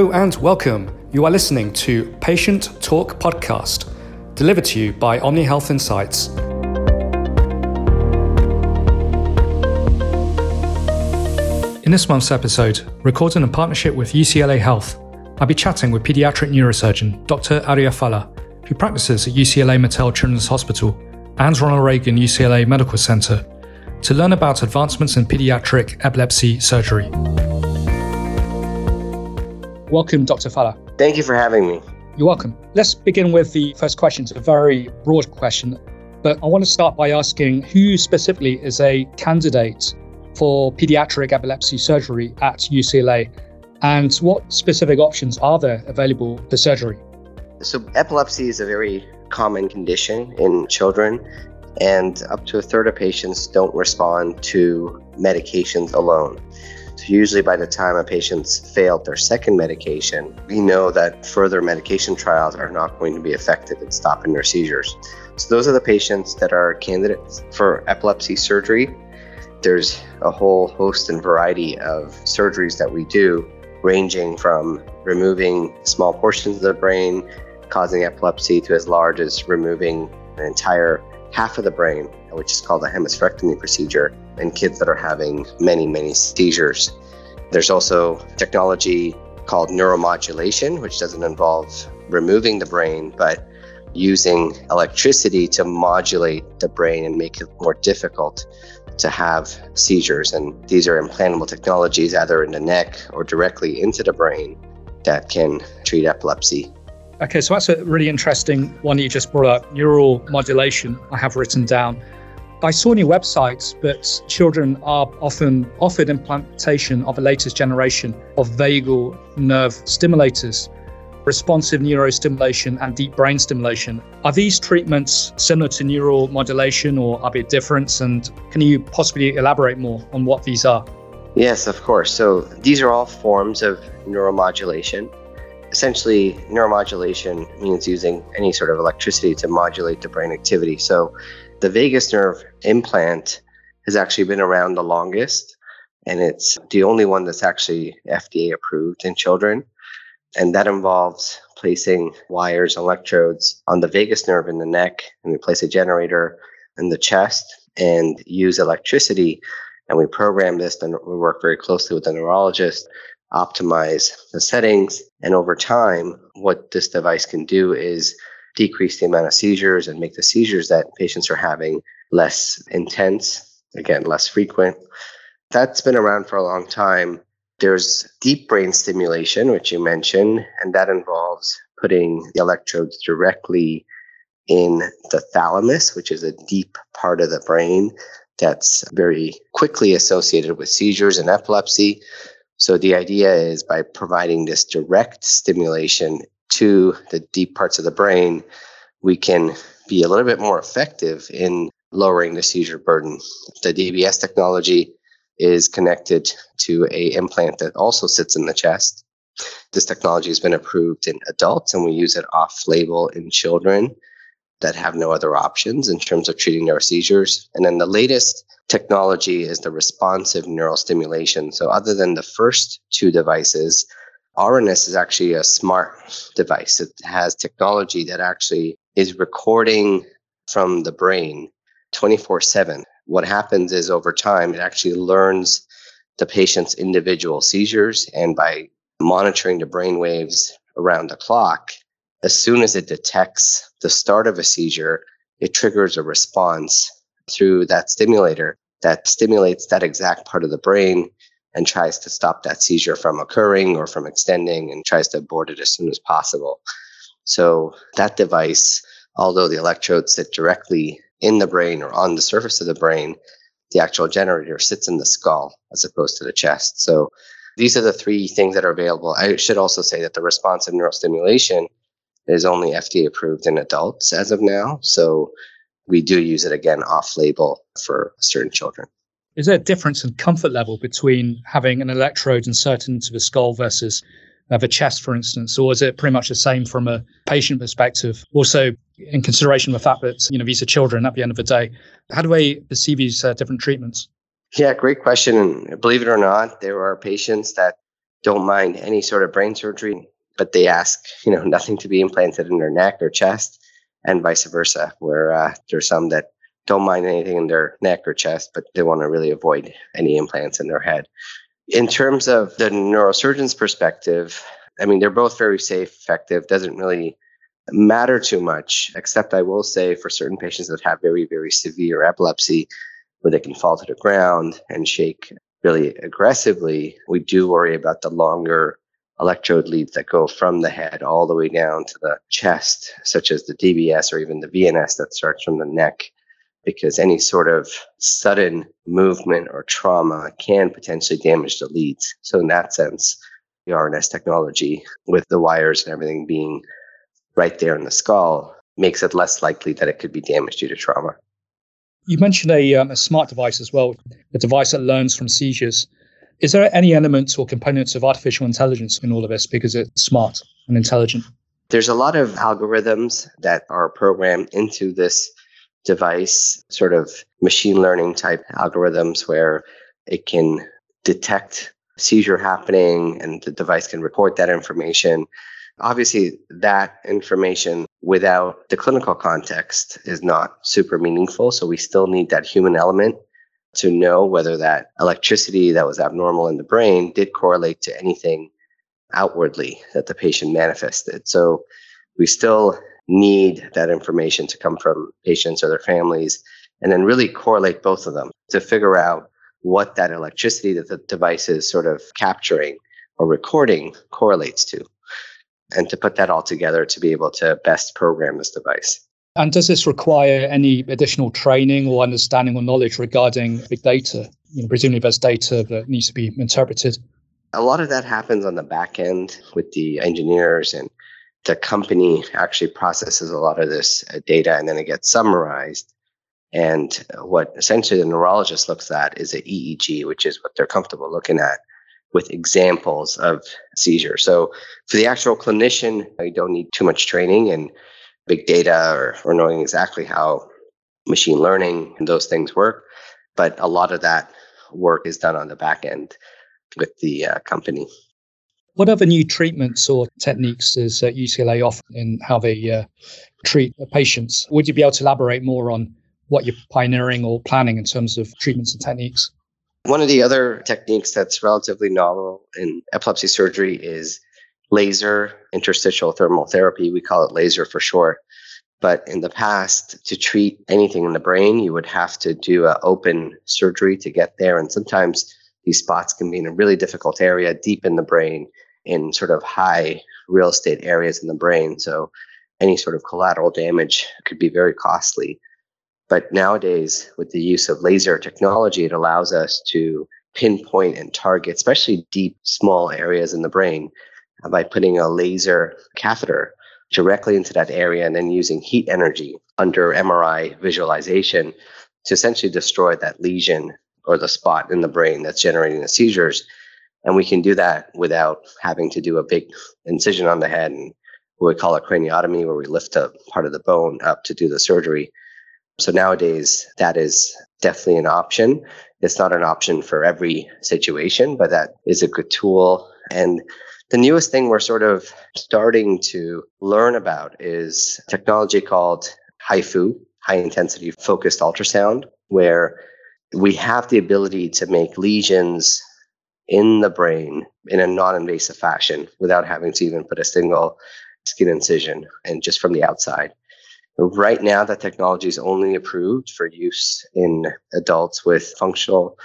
Hello and welcome. You are listening to Patient Talk Podcast, delivered to you by Omni Health Insights. In this month's episode, recorded in partnership with UCLA Health, I'll be chatting with pediatric neurosurgeon Dr. Arya Fallah, who practices at UCLA Mattel Children's Hospital and Ronald Reagan UCLA Medical Center, to learn about advancements in pediatric epilepsy surgery. Welcome, Dr. Fallah. Thank you for having me. You're welcome. Let's begin with the first question. It's a very broad question, but I want to start by asking who specifically is a candidate for pediatric epilepsy surgery at UCLA and what specific options are there available for surgery? So, epilepsy is a very common condition in children, and up to a third of patients don't respond to medications alone. Usually by the time a patient's failed their second medication, we know that further medication trials are not going to be effective in stopping their seizures. So those are the patients that are candidates for epilepsy surgery. There's a whole host and variety of surgeries that we do, ranging from removing small portions of the brain, causing epilepsy, to as large as removing an entire half of the brain, which is called a hemispherectomy procedure, in kids that are having many, many seizures. There's also technology called neuromodulation, which doesn't involve removing the brain, but using electricity to modulate the brain and make it more difficult to have seizures. And these are implantable technologies either in the neck or directly into the brain that can treat epilepsy. Okay, so that's a really interesting one you just brought up neural modulation. I have written down. I saw on your website that children are often offered implantation of the latest generation of vagal nerve stimulators, responsive neurostimulation, and deep brain stimulation. Are these treatments similar to neural modulation or are they different? And can you possibly elaborate more on what these are? Yes, of course. So these are all forms of neuromodulation. Essentially, neuromodulation means using any sort of electricity to modulate the brain activity. So, the vagus nerve implant has actually been around the longest, and it's the only one that's actually FDA approved in children. And that involves placing wires, electrodes on the vagus nerve in the neck, and we place a generator in the chest and use electricity. And we program this, and we work very closely with the neurologist optimize the settings. And over time, what this device can do is decrease the amount of seizures and make the seizures that patients are having less intense, again, less frequent. That's been around for a long time. There's deep brain stimulation, which you mentioned, and that involves putting the electrodes directly in the thalamus, which is a deep part of the brain that's very quickly associated with seizures and epilepsy. So the idea is by providing this direct stimulation to the deep parts of the brain, we can be a little bit more effective in lowering the seizure burden. The DBS technology is connected to a implant that also sits in the chest. This technology has been approved in adults and we use it off label in children that have no other options in terms of treating their seizures. And then the latest technology is the responsive neural stimulation. So, other than the first two devices, RNS is actually a smart device. It has technology that actually is recording from the brain 24 7. What happens is over time, it actually learns the patient's individual seizures. And by monitoring the brain waves around the clock, as soon as it detects the start of a seizure, it triggers a response through that stimulator that stimulates that exact part of the brain and tries to stop that seizure from occurring or from extending and tries to abort it as soon as possible. So that device, although the electrodes sit directly in the brain or on the surface of the brain, the actual generator sits in the skull as opposed to the chest. So these are the three things that are available. I should also say that the responsive neural stimulation is only FDA approved in adults as of now. So we do use it again off label for certain children. Is there a difference in comfort level between having an electrode inserted into the skull versus uh, the chest, for instance, or is it pretty much the same from a patient perspective? Also, in consideration of the fact that you know these are children at the end of the day, how do they perceive these uh, different treatments? Yeah, great question. And believe it or not, there are patients that don't mind any sort of brain surgery, but they ask, you know, nothing to be implanted in their neck or chest, and vice versa, where uh, there's some that don't mind anything in their neck or chest, but they want to really avoid any implants in their head. In terms of the neurosurgeon's perspective, I mean, they're both very safe, effective, doesn't really matter too much, except I will say for certain patients that have very, very severe epilepsy, where they can fall to the ground and shake really aggressively, we do worry about the longer electrode leads that go from the head all the way down to the chest, such as the DBS or even the VNS that starts from the neck, because any sort of sudden movement or trauma can potentially damage the leads. So, in that sense, the RNS technology, with the wires and everything being right there in the skull, makes it less likely that it could be damaged due to trauma. You mentioned a, um, a smart device as well, a device that learns from seizures. Is there any elements or components of artificial intelligence in all of this because it's smart and intelligent? There's a lot of algorithms that are programmed into this device, sort of machine learning type algorithms where it can detect seizure happening and the device can report that information. Obviously, that information without the clinical context is not super meaningful. So we still need that human element to know whether that electricity that was abnormal in the brain did correlate to anything outwardly that the patient manifested. So we still need that information to come from patients or their families and then really correlate both of them to figure out what that electricity that the device is sort of capturing or recording correlates to and to put that all together to be able to best program this device. And does this require any additional training or understanding or knowledge regarding big data? You know, presumably, there's data that needs to be interpreted. A lot of that happens on the back end with the engineers, and the company actually processes a lot of this uh, data and then it gets summarized. And what essentially the neurologist looks at is an EEG, which is what they're comfortable looking at with examples of seizure. So for the actual clinician, you don't need too much training and big data or, or knowing exactly how machine learning and those things work. But a lot of that work is done on the back end with the uh, company. What other new treatments or techniques uh, UCLA offer in how they uh, treat patients? Would you be able to elaborate more on what you're pioneering or planning in terms of treatments and techniques? One of the other techniques that's relatively novel in epilepsy surgery is laser interstitial thermal therapy. We call it laser for short. But in the past, to treat anything in the brain, you would have to do an open surgery to get there. And sometimes these spots can be in a really difficult area deep in the brain, in sort of high real estate areas in the brain. So any sort of collateral damage could be very costly. But nowadays, with the use of laser technology, it allows us to pinpoint and target, especially deep, small areas in the brain, uh, by putting a laser catheter directly into that area and then using heat energy under MRI visualization to essentially destroy that lesion or the spot in the brain that's generating the seizures. And we can do that without having to do a big incision on the head and what we call a craniotomy, where we lift a part of the bone up to do the surgery. So nowadays, that is definitely an option. It's not an option for every situation, but that is a good tool. And the newest thing we're sort of starting to learn about is technology called HIFU, high intensity focused ultrasound, where we have the ability to make lesions in the brain in a non invasive fashion without having to even put a single skin incision and just from the outside. Right now, that technology is only approved for use in adults with functional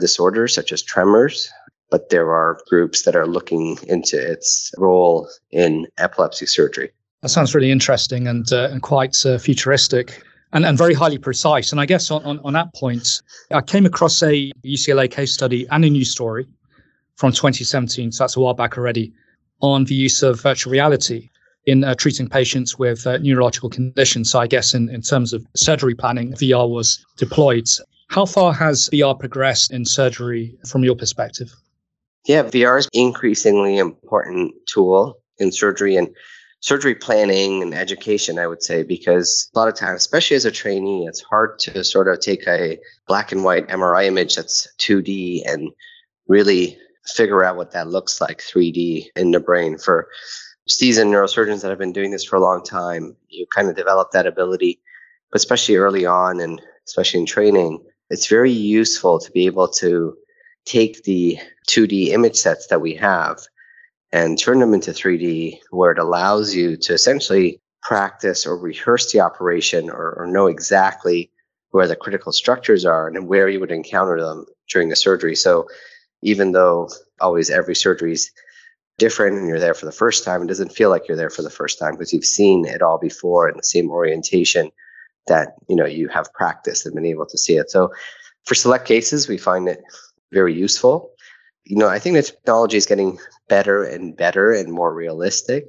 disorders such as tremors, but there are groups that are looking into its role in epilepsy surgery. That sounds really interesting and, uh, and quite uh, futuristic and, and very highly precise. And I guess on, on, on that point, I came across a UCLA case study and a news story from 2017, so that's a while back already, on the use of virtual reality in uh, treating patients with uh, neurological conditions. So I guess in, in terms of surgery planning, VR was deployed. How far has VR progressed in surgery from your perspective? Yeah, VR is increasingly important tool in surgery and surgery planning and education, I would say, because a lot of times, especially as a trainee, it's hard to sort of take a black and white MRI image that's 2D and really figure out what that looks like 3D in the brain. For seasoned neurosurgeons that have been doing this for a long time, you kind of develop that ability, but especially early on and especially in training, it's very useful to be able to take the 2D image sets that we have and turn them into 3D, where it allows you to essentially practice or rehearse the operation or, or know exactly where the critical structures are and where you would encounter them during the surgery. So even though always every surgery is different and you're there for the first time, it doesn't feel like you're there for the first time because you've seen it all before in the same orientation that you know you have practiced and been able to see it. So for select cases, we find it very useful. You know, I think the technology is getting better and better and more realistic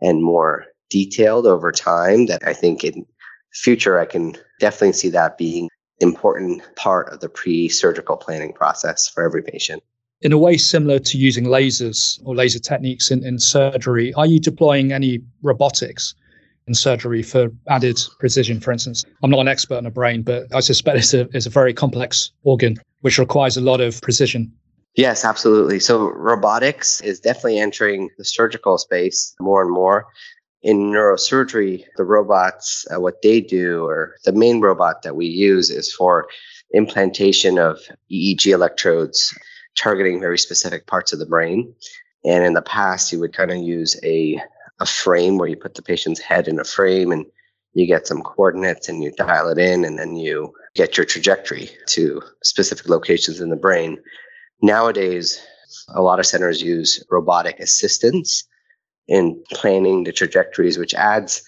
and more detailed over time that I think in future I can definitely see that being important part of the pre-surgical planning process for every patient. In a way similar to using lasers or laser techniques in, in surgery, are you deploying any robotics in surgery for added precision, for instance? I'm not an expert on the brain, but I suspect it's a, it's a very complex organ which requires a lot of precision. Yes, absolutely. So robotics is definitely entering the surgical space more and more in neurosurgery, the robots, uh, what they do, or the main robot that we use is for implantation of EEG electrodes targeting very specific parts of the brain. And in the past, you would kind of use a, a frame where you put the patient's head in a frame and you get some coordinates and you dial it in and then you get your trajectory to specific locations in the brain. Nowadays, a lot of centers use robotic assistance in planning the trajectories, which adds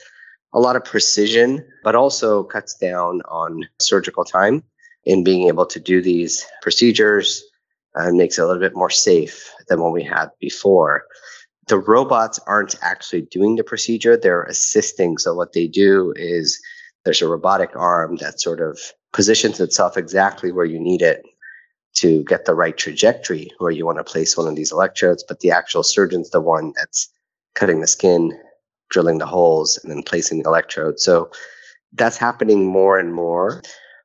a lot of precision, but also cuts down on surgical time in being able to do these procedures and makes it a little bit more safe than what we had before. The robots aren't actually doing the procedure, they're assisting. So, what they do is there's a robotic arm that sort of positions itself exactly where you need it to get the right trajectory where you want to place one of these electrodes, but the actual surgeon's the one that's cutting the skin, drilling the holes, and then placing the electrode. So that's happening more and more.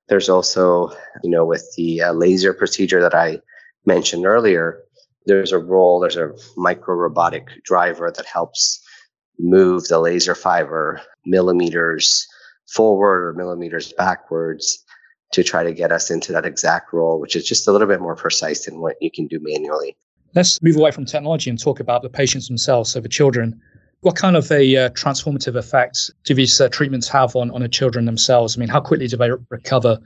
There's also, you know, with the uh, laser procedure that I mentioned earlier, there's a role, there's a micro robotic driver that helps move the laser fiber millimeters forward or millimeters backwards to try to get us into that exact role, which is just a little bit more precise than what you can do manually. Let's move away from technology and talk about the patients themselves, so the children. What kind of a uh, transformative effect do these uh, treatments have on, on the children themselves? I mean, how quickly do they re- recover?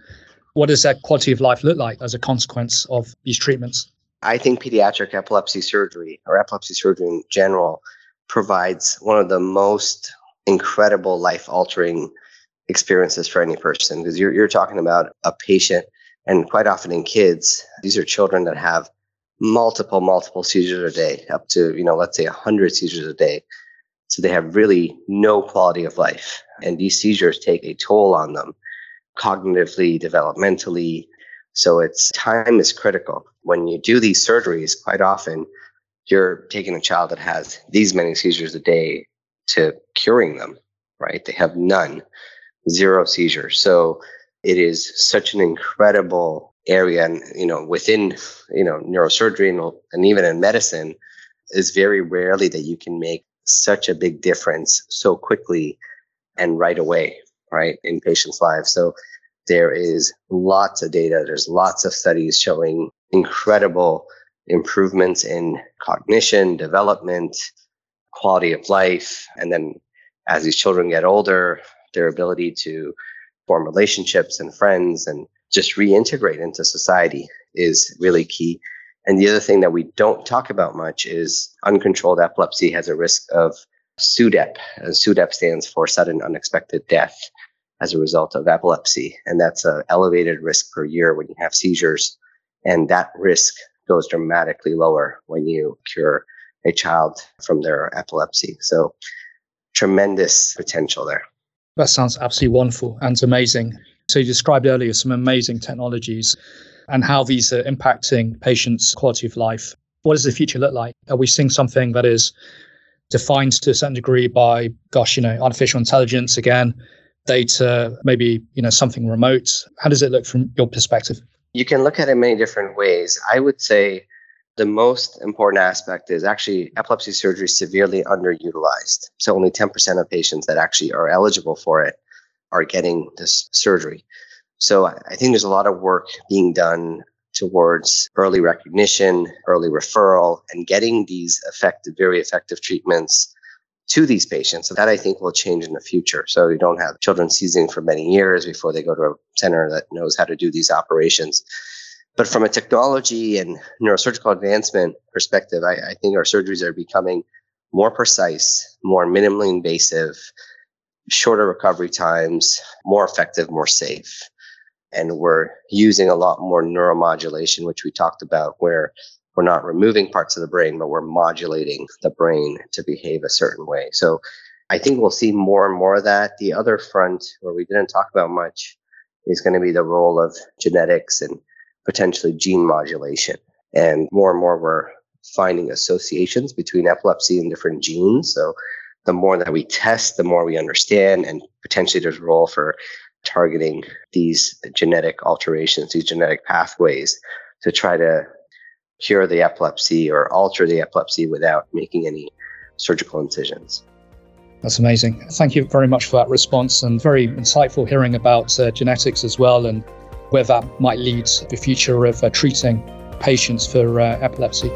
What does their quality of life look like as a consequence of these treatments? I think pediatric epilepsy surgery or epilepsy surgery in general provides one of the most incredible life altering experiences for any person because you're, you're talking about a patient and quite often in kids, these are children that have multiple, multiple seizures a day, up to, you know, let's say 100 seizures a day. So they have really no quality of life. And these seizures take a toll on them cognitively, developmentally. So it's time is critical. When you do these surgeries, quite often you're taking a child that has these many seizures a day to curing them, right? They have none, zero seizures. So it is such an incredible area and you know within you know neurosurgery and, and even in medicine is very rarely that you can make such a big difference so quickly and right away right in patients lives so there is lots of data there's lots of studies showing incredible improvements in cognition development quality of life and then as these children get older their ability to form relationships and friends and just reintegrate into society is really key. And the other thing that we don't talk about much is uncontrolled epilepsy has a risk of SUDEP. And SUDEP stands for sudden unexpected death as a result of epilepsy. And that's an elevated risk per year when you have seizures. And that risk goes dramatically lower when you cure a child from their epilepsy. So tremendous potential there. That sounds absolutely wonderful and amazing. So you described earlier some amazing technologies and how these are impacting patients' quality of life. What does the future look like? Are we seeing something that is defined to a certain degree by, gosh, you know, artificial intelligence again, data, maybe, you know, something remote? How does it look from your perspective? You can look at it many different ways. I would say The most important aspect is actually epilepsy surgery is severely underutilized. So only 10% of patients that actually are eligible for it are getting this surgery. So I think there's a lot of work being done towards early recognition, early referral, and getting these effective, very effective treatments to these patients. So that I think will change in the future. So you don't have children seizing for many years before they go to a center that knows how to do these operations. But from a technology and neurosurgical advancement perspective, I, I think our surgeries are becoming more precise, more minimally invasive, shorter recovery times, more effective, more safe. And we're using a lot more neuromodulation, which we talked about, where we're not removing parts of the brain, but we're modulating the brain to behave a certain way. So I think we'll see more and more of that. The other front where we didn't talk about much is going to be the role of genetics and potentially gene modulation. And more and more, we're finding associations between epilepsy and different genes. So the more that we test, the more we understand, and potentially there's a role for targeting these genetic alterations, these genetic pathways to try to cure the epilepsy or alter the epilepsy without making any surgical incisions. That's amazing. Thank you very much for that response and very insightful hearing about uh, genetics as well and where that might lead to the future of uh, treating patients for uh, epilepsy.